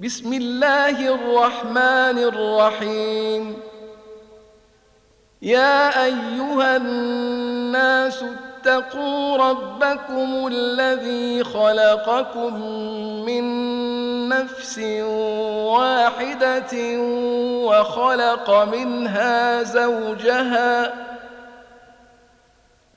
بسم الله الرحمن الرحيم. يا أيها الناس اتقوا ربكم الذي خلقكم من نفس واحدة وخلق منها زوجها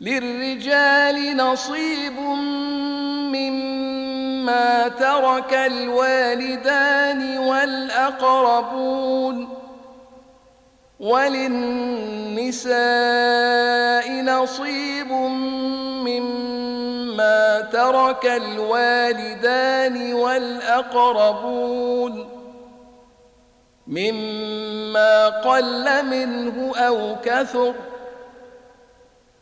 للرجال نصيب مما ترك الوالدان والأقربون وللنساء نصيب مما ترك الوالدان والأقربون مما قل منه أو كثر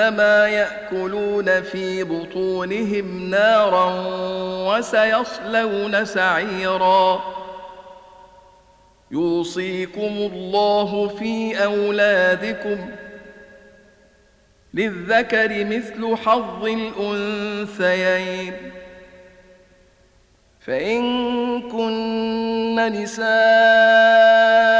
إنما يأكلون في بطونهم نارا وسيصلون سعيرا. يوصيكم الله في أولادكم. للذكر مثل حظ الأنثيين. فإن كن نساء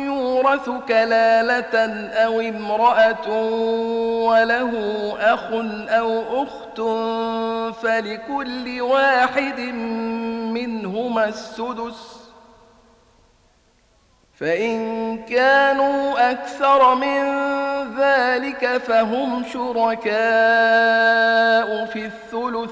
يورث كلالة أو امرأة وله أخ أو أخت فلكل واحد منهما السدس. فإن كانوا أكثر من ذلك فهم شركاء في الثلث.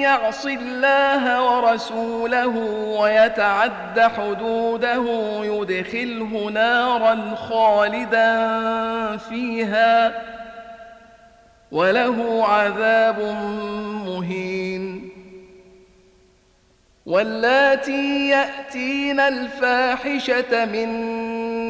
يعص الله ورسوله ويتعد حدوده يدخله نارا خالدا فيها وله عذاب مهين. واللاتي يأتين الفاحشة من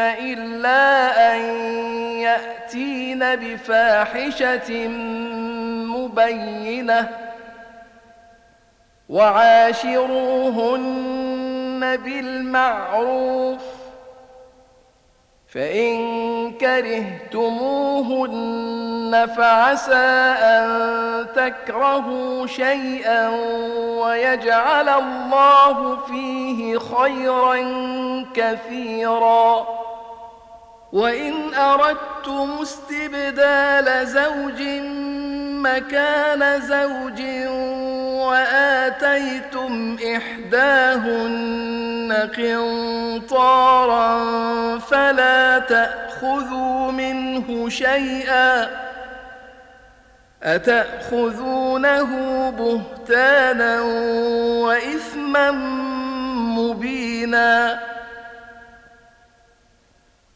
إلا أن يأتين بفاحشة مبينة وعاشروهن بالمعروف فإن كرهتموهن فعسى أن تكرهوا شيئا ويجعل الله فيه خيرا كثيرا. وإن أردتم استبدال زوج مكان زوج وآتيتم إحداهن قنطارا فلا تأخذوا منه شيئا أتأخذونه بهتانا وإثما مبينا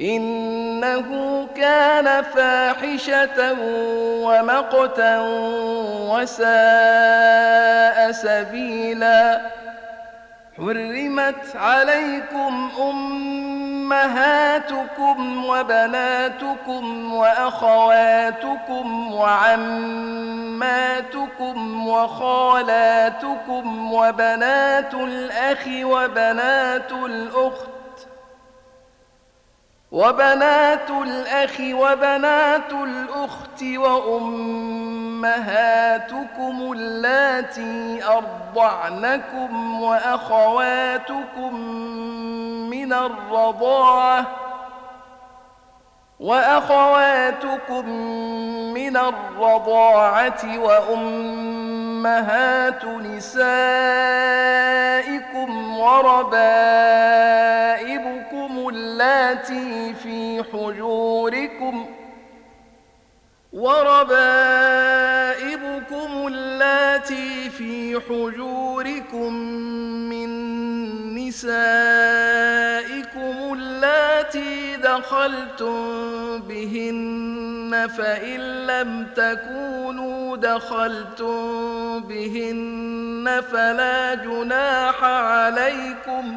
إنه كان فاحشة ومقتا وساء سبيلا. حرمت عليكم أمهاتكم وبناتكم وأخواتكم وعماتكم وخالاتكم وبنات الأخ وبنات الأخت وبنات الأخ وبنات الأخت وأمهاتكم اللاتي أرضعنكم وأخواتكم من الرضاعة وأخواتكم من الرضاعة وأمهات نسائكم وربائبكم اللاتي في حجوركم وربائبكم اللاتي في حجوركم من نسائكم اللاتي دخلتم بهن فإن لم تكونوا دخلتم بهن فلا جناح عليكم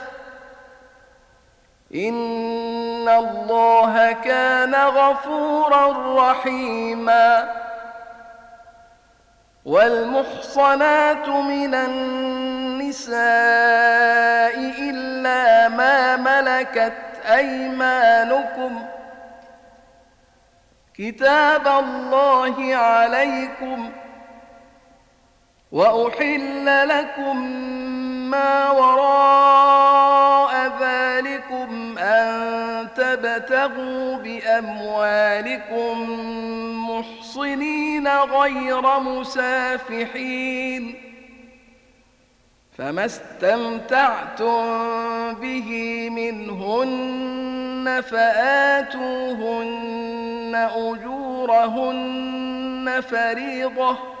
إن الله كان غفورا رحيماً والمحصنات من النساء إلا ما ملكت أيمانكم كتاب الله عليكم وأحل لكم ما وراء أن تبتغوا بأموالكم محصنين غير مسافحين فما استمتعتم به منهن فآتوهن أجورهن فريضةً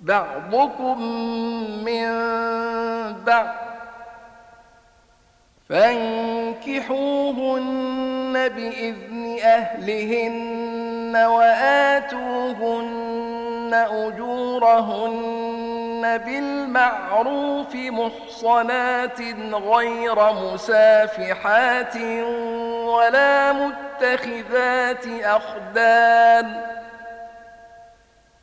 بعضكم من بعض فانكحوهن بإذن أهلهن وآتوهن أجورهن بالمعروف محصنات غير مسافحات ولا متخذات أخدان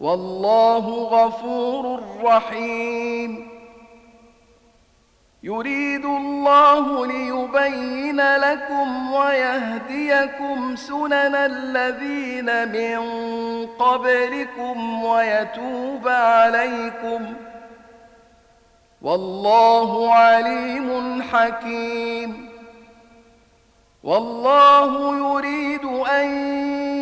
والله غفور رحيم. يريد الله ليبين لكم ويهديكم سنن الذين من قبلكم ويتوب عليكم. والله عليم حكيم. والله يريد أن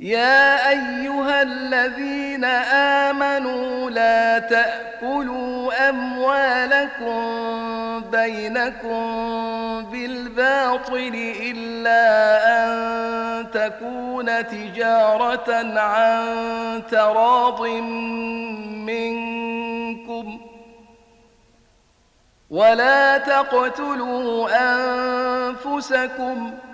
يا أيها الذين آمنوا لا تأكلوا أموالكم بينكم بالباطل إلا أن تكون تجارة عن تراض منكم ولا تقتلوا أنفسكم ۖ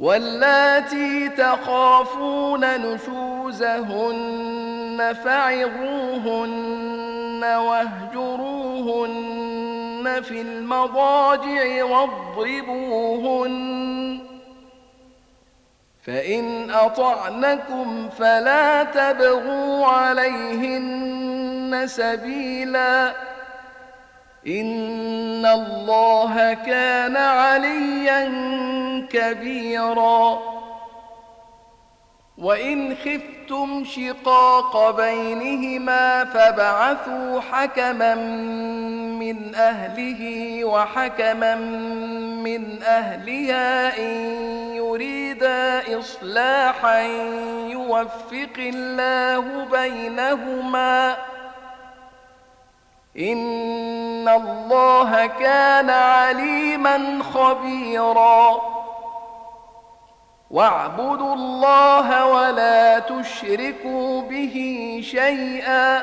واللاتي تخافون نشوزهن فعظوهن واهجروهن في المضاجع واضربوهن فإن أطعنكم فلا تبغوا عليهن سبيلاً إن الله كان عليا كبيرا. وإن خفتم شقاق بينهما فبعثوا حكما من أهله وحكما من أهلها إن يريدا إصلاحا يوفق الله بينهما ۖ إن الله كان عليما خبيرا. واعبدوا الله ولا تشركوا به شيئا.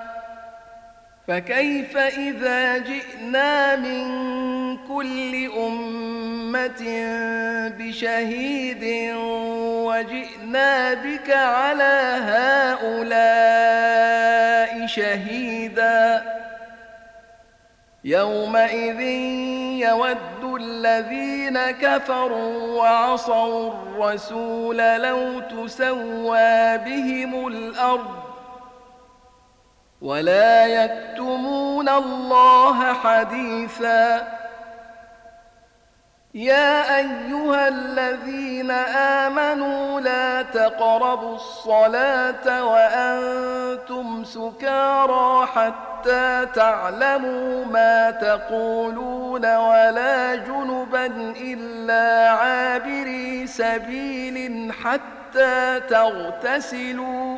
فكيف إذا جئنا من كل أمة بشهيد وجئنا بك على هؤلاء شهيدا؟ يومئذ يود الذين كفروا وعصوا الرسول لو تسوى بهم الأرض ولا يكتمون الله حديثا. يا أيها الذين آمنوا لا تقربوا الصلاة وأنتم سكارى حتى تعلموا ما تقولون ولا جنبا إلا عابري سبيل حتى تغتسلوا.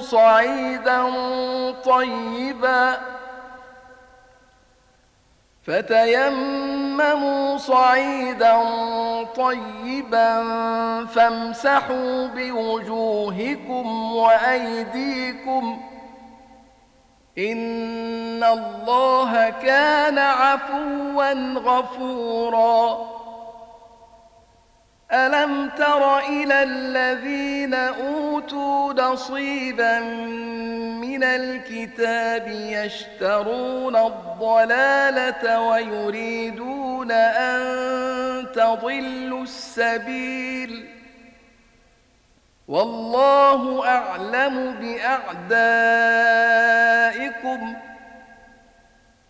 صعيدا طيبا فتيمموا صعيدا طيبا فامسحوا بوجوهكم وأيديكم إن الله كان عفوا غفورا ألم تر إلى الذين أوتوا نصيبا من الكتاب يشترون الضلالة ويريدون أن تضلوا السبيل والله أعلم بأعدائكم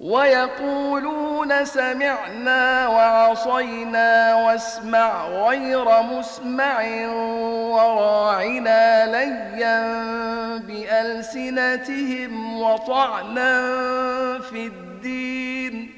ويقولون سمعنا وعصينا واسمع غير مسمع وراعنا ليا بألسنتهم وطعنا في الدين.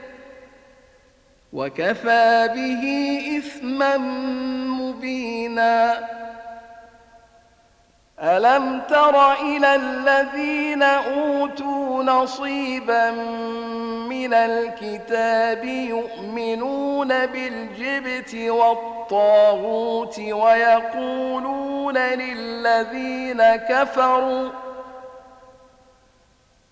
وكفى به إثما مبينا. ألم تر إلى الذين أوتوا نصيبا من الكتاب يؤمنون بالجبت والطاغوت ويقولون للذين كفروا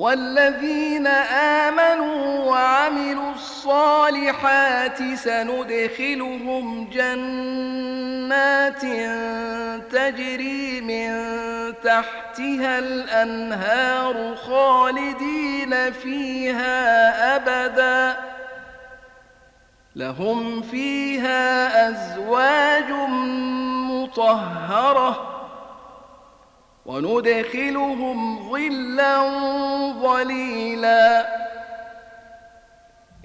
والذين آمنوا وعملوا الصالحات سندخلهم جنات تجري من تحتها الأنهار خالدين فيها أبدا. لهم فيها أزواج مطهرة وندخلهم ظلا ظليلا.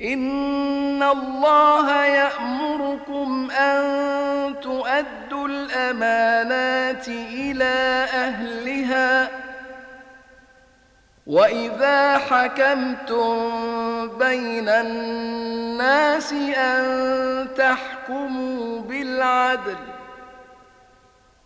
إن الله يأمركم أن تؤدوا الأمانات إلى أهلها. وإذا حكمتم بين الناس أن تحكموا بالعدل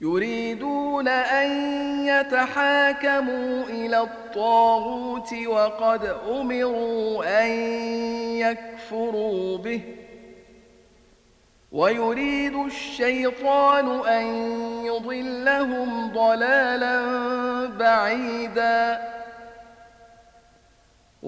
يريدون أن يتحاكموا إلى الطاغوت وقد أمروا أن يكفروا به. ويريد الشيطان أن يضلهم ضلالا بعيدا.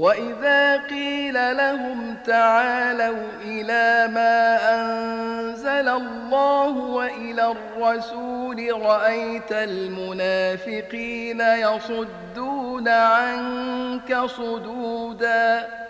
وإذا قيل لهم تعالوا إلى ما أنزل الله وإلى الرسول رأيت المنافقين يصدون عنك صدوداً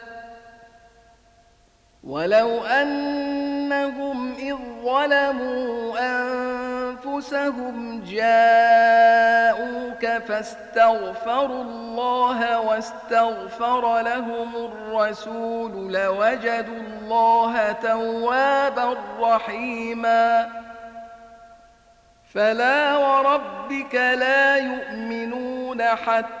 ولو أنهم إذ ظلموا أنفسهم جاءوك فاستغفروا الله واستغفر لهم الرسول لوجدوا الله توابا رحيما فلا وربك لا يؤمنون حتى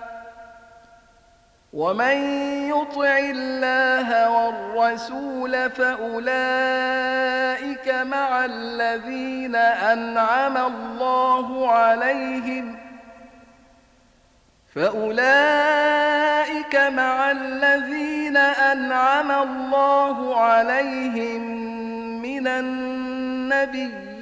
ومن يطع الله والرسول فأولئك مع الذين أنعم الله عليهم فأولئك مع الذين أنعم الله عليهم من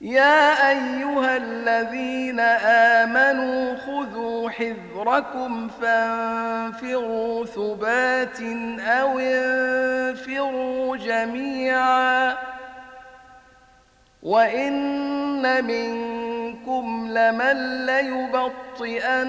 يا أيها الذين آمنوا خذوا حذركم فانفروا ثبات أو انفروا جميعا. وإن منكم لمن ليبطئن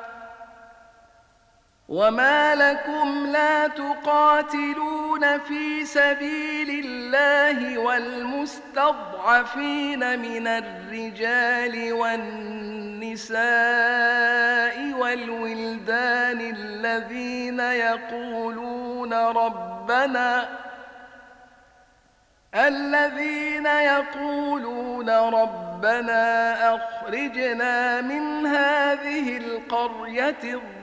وما لكم لا تقاتلون في سبيل الله والمستضعفين من الرجال والنساء والولدان الذين يقولون ربنا الذين يقولون ربنا أخرجنا من هذه القرية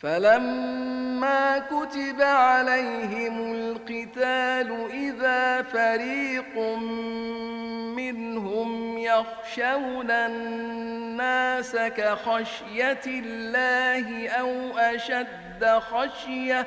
فلما كتب عليهم القتال إذا فريق منهم يخشون الناس كخشية الله أو أشد خشيةً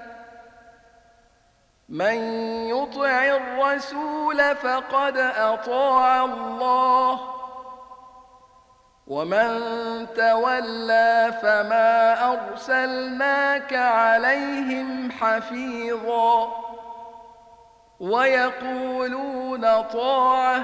من يطع الرسول فقد أطاع الله. ومن تولى فما أرسلناك عليهم حفيظا. ويقولون طاعة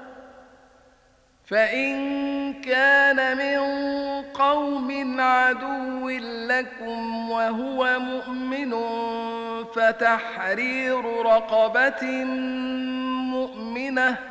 فإن كان من قوم عدو لكم وهو مؤمن فتحرير رقبة مؤمنة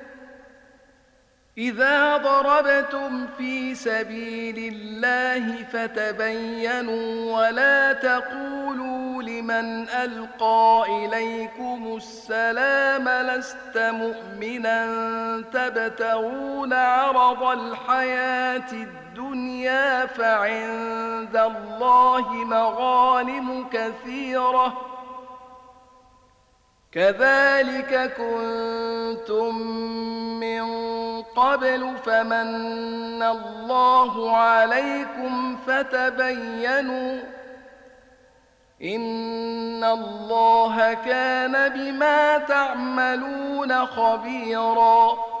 إذا ضربتم في سبيل الله فتبينوا ولا تقولوا لمن ألقى إليكم السلام لست مؤمنا تبتغون عرض الحياة الدنيا فعند الله مغانم كثيرة كذلك كنتم من قبل فمن الله عليكم فتبينوا إن الله كان بما تعملون خبيراً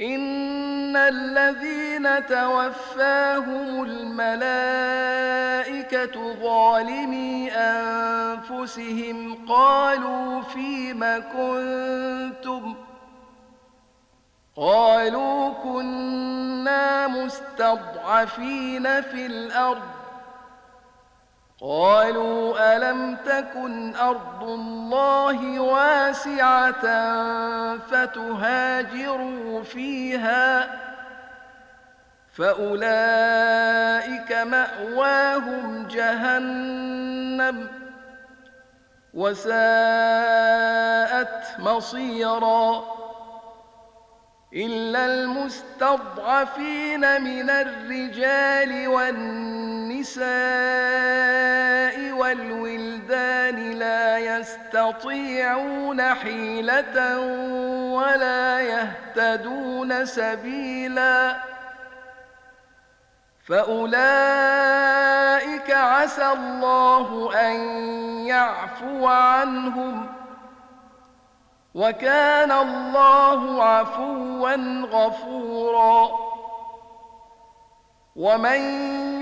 إن الذين توفاهم الملائكة ظالمي أنفسهم قالوا فيم كنتم قالوا كنا مستضعفين في الأرض قالوا ألم تكن أرض الله واسعة فتهاجروا فيها فأولئك مأواهم جهنم وساءت مصيراً إلا المستضعفين من الرجال والنساء والولدان لا يستطيعون حيلة ولا يهتدون سبيلا. فأولئك عسى الله أن يعفو عنهم ۖ. وكان الله عفوا غفورا. ومن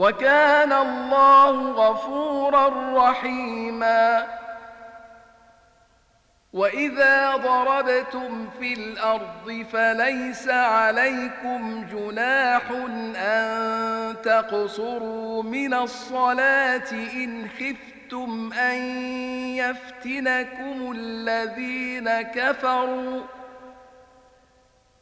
وكان الله غفورا رحيما. وإذا ضربتم في الأرض فليس عليكم جناح أن تقصروا من الصلاة إن خفتم أن يفتنكم الذين كفروا.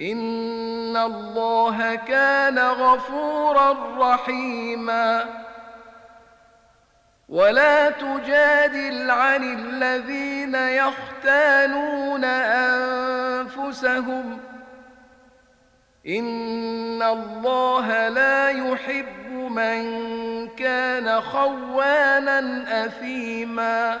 إن الله كان غفورا رحيما ولا تجادل عن الذين يختانون أنفسهم إن الله لا يحب من كان خوانا أثيما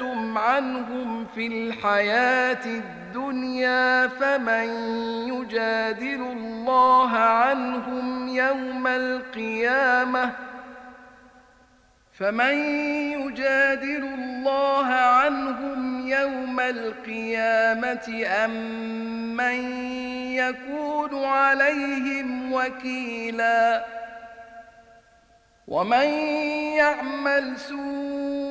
عنهم في الحياة الدنيا فمن يجادل الله عنهم يوم القيامة فمن يجادل الله عنهم يوم القيامة أم من يكون عليهم وكيلاً ومن يعمل سوءا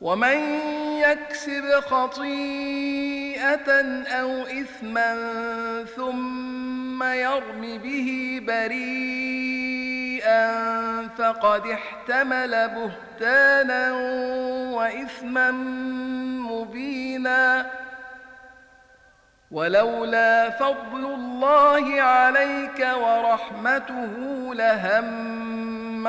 ومن يكسب خطيئة أو إثما ثم يرم به بريئا فقد احتمل بهتانا وإثما مبينا. ولولا فضل الله عليك ورحمته لهم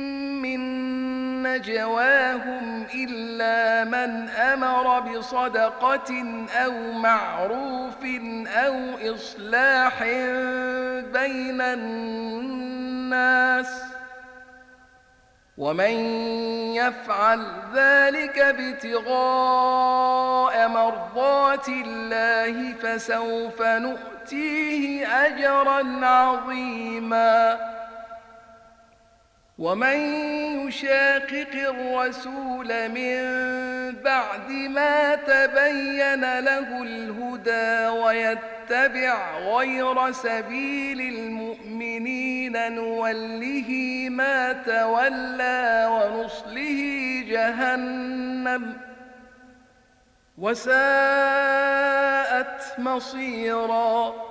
نجواهم إلا من أمر بصدقة أو معروف أو إصلاح بين الناس ومن يفعل ذلك ابتغاء مرضات الله فسوف نؤتيه أجرا عظيماً ومن يشاقق الرسول من بعد ما تبين له الهدى ويتبع غير سبيل المؤمنين نوله ما تولى ونصله جهنم وساءت مصيراً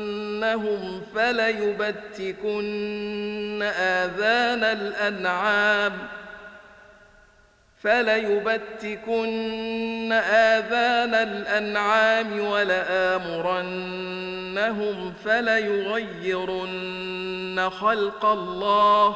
فليبتكن آذان الأنعام فليبتكن آذان الأنعام ولآمرنهم فليغيرن خلق الله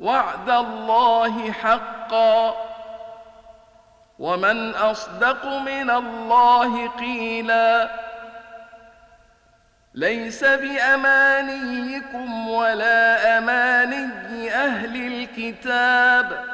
وعد الله حقا. ومن أصدق من الله قيلا. ليس بأمانيكم ولا أماني أهل الكتاب.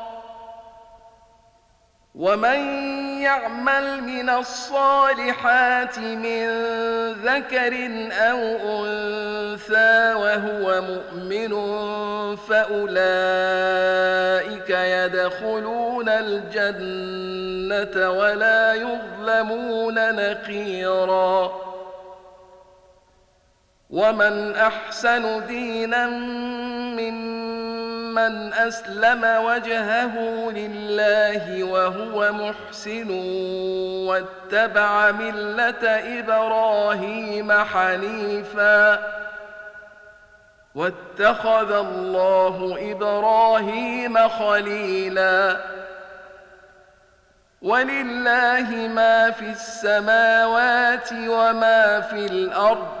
ومن يعمل من الصالحات من ذكر أو انثى وهو مؤمن فاولئك يدخلون الجنه ولا يظلمون نقيرا ومن احسن دينا ممن من أسلم وجهه لله وهو محسن واتبع ملة إبراهيم حنيفا واتخذ الله إبراهيم خليلا ولله ما في السماوات وما في الأرض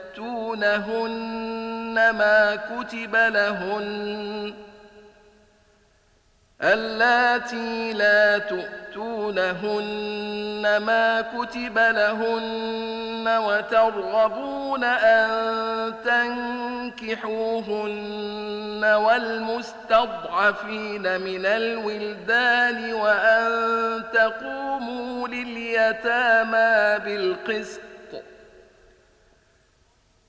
تؤتونهن ما كتب لهن اللاتي لا تؤتونهن ما كتب لهن وترغبون أن تنكحوهن والمستضعفين من الولدان وأن تقوموا لليتامى بالقسط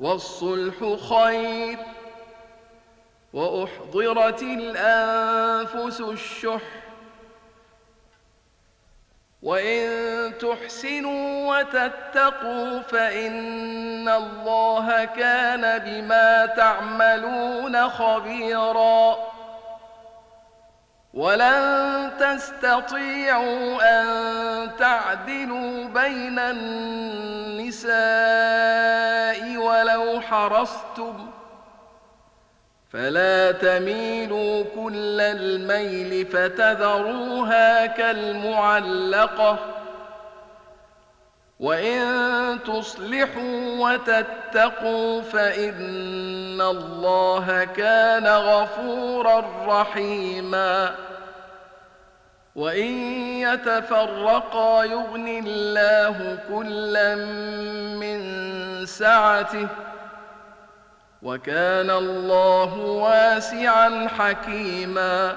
والصلح خير وأحضرت الأنفس الشح وإن تحسنوا وتتقوا فإن الله كان بما تعملون خبيرا ولن تستطيعوا أن تعدلوا بين النساء ولو حرصتم فلا تميلوا كل الميل فتذروها كالمعلقة وان تصلحوا وتتقوا فان الله كان غفورا رحيما وان يتفرقا يغن الله كلا من سعته وكان الله واسعا حكيما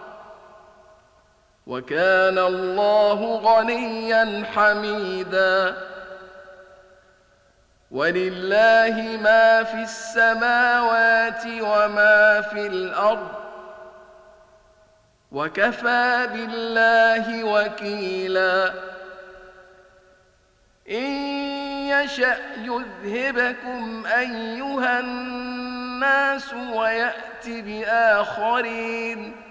وكان الله غنيا حميدا. ولله ما في السماوات وما في الأرض. وكفى بالله وكيلا. إن يشأ يذهبكم أيها الناس ويات بآخرين.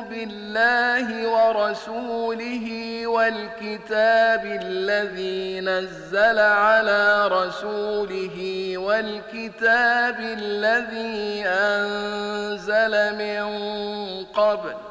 بالله ورسوله والكتاب الذي نزل على رسوله والكتاب الذي أنزل من قبل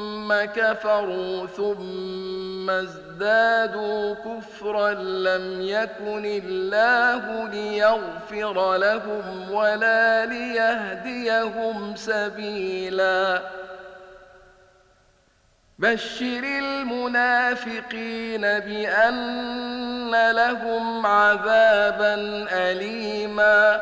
كفروا ثم ازدادوا كفرا لم يكن الله ليغفر لهم ولا ليهديهم سبيلا. بشر المنافقين بأن لهم عذابا اليما.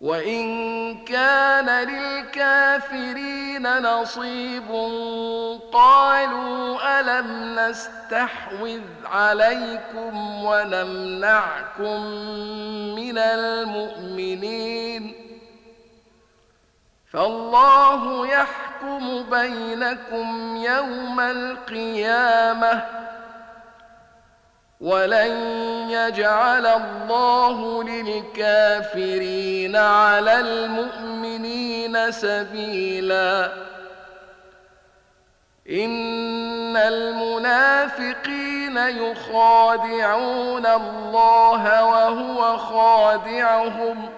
وإن كان للكافرين نصيب قالوا ألم نستحوذ عليكم ونمنعكم من المؤمنين فالله يحكم بينكم يوم القيامه ولن يجعل الله للكافرين على المؤمنين سبيلا ان المنافقين يخادعون الله وهو خادعهم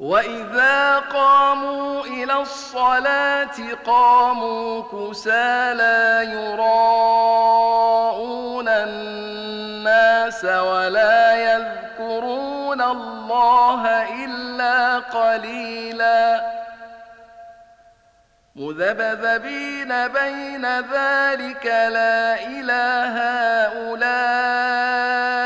واذا قاموا إلى الصلاه قاموا كسالى يراءون الناس ولا يذكرون الله الا قليلا مذبذبين بين ذلك لا اله هؤلاء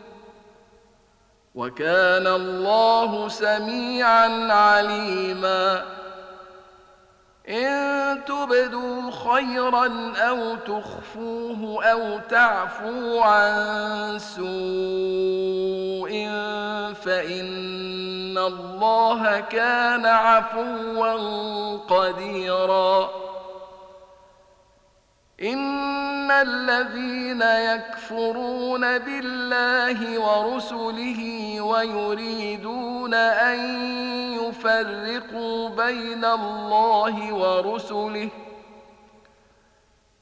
وكان الله سميعا عليما. إن تبدوا خيرا أو تخفوه أو تعفوا عن سوء فإن الله كان عفوا قديرا. ان الذين يكفرون بالله ورسله ويريدون ان يفرقوا بين الله ورسله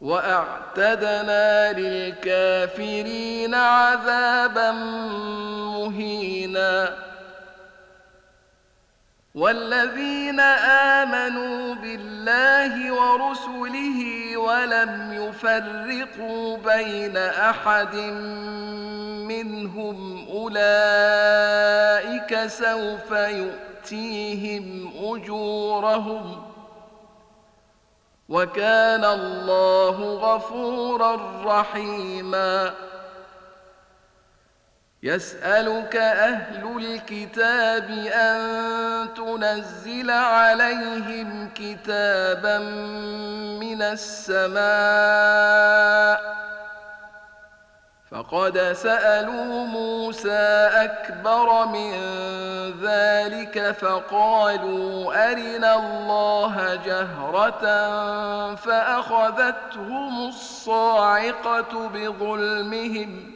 واعتدنا للكافرين عذابا مهينا والذين امنوا بالله ورسله ولم يفرقوا بين احد منهم اولئك سوف يؤتيهم اجورهم وكان الله غفورا رحيما. يسألك أهل الكتاب أن تنزل عليهم كتابا من السماء فقد سألوا موسى أكبر من ذلك فقالوا أرنا الله جهرة فأخذتهم الصاعقة بظلمهم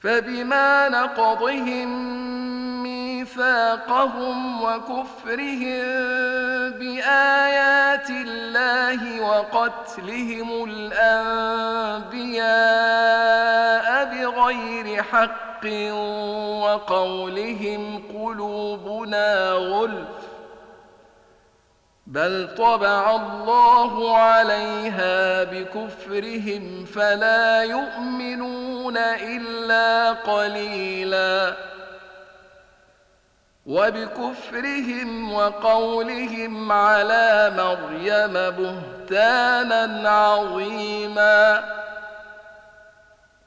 فبما نقضهم ميثاقهم وكفرهم بآيات الله وقتلهم الأنبياء بغير حق وقولهم قلوبنا غلف بل طبع الله عليها بكفرهم فلا يؤمنون الا قليلا وبكفرهم وقولهم على مريم بهتانا عظيما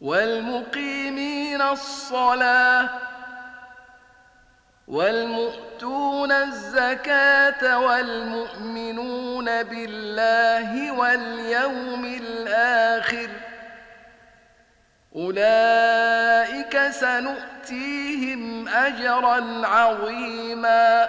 والمقيمين الصلاة والمؤتون الزكاة والمؤمنون بالله واليوم الآخر أولئك سنؤتيهم أجرا عظيما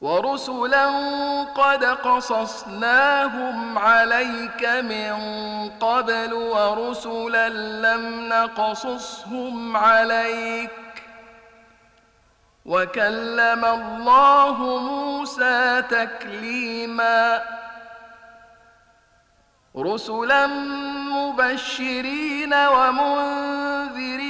ورسلا قد قصصناهم عليك من قبل ورسلا لم نقصصهم عليك. وكلم الله موسى تكليما. رسلا مبشرين ومنذرين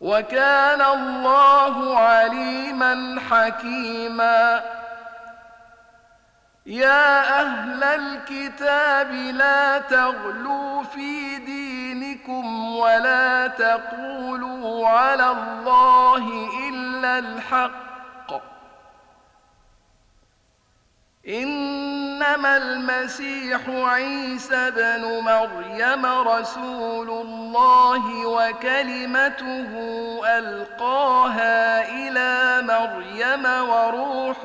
وكان الله عليما حكيما. يا أهل الكتاب لا تغلوا في دينكم ولا تقولوا على الله إلا الحق. إنما المسيح عيسى بن مريم رسول الله وكلمته ألقاها إلى مريم وروح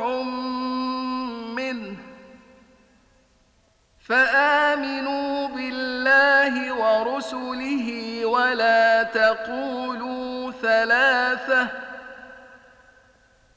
منه. فآمنوا بالله ورسله ولا تقولوا ثلاثة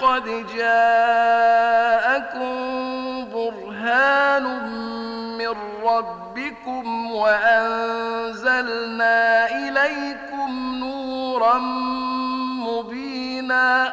قد جاءكم برهان من ربكم وأنزلنا إليكم نورا مبينا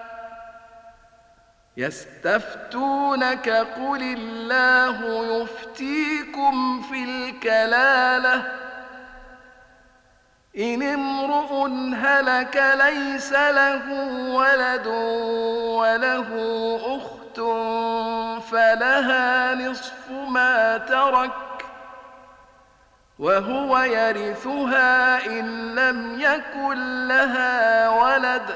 يستفتونك قل الله يفتيكم في الكلالة. إن امرؤ هلك ليس له ولد وله أخت فلها نصف ما ترك وهو يرثها إن لم يكن لها ولد.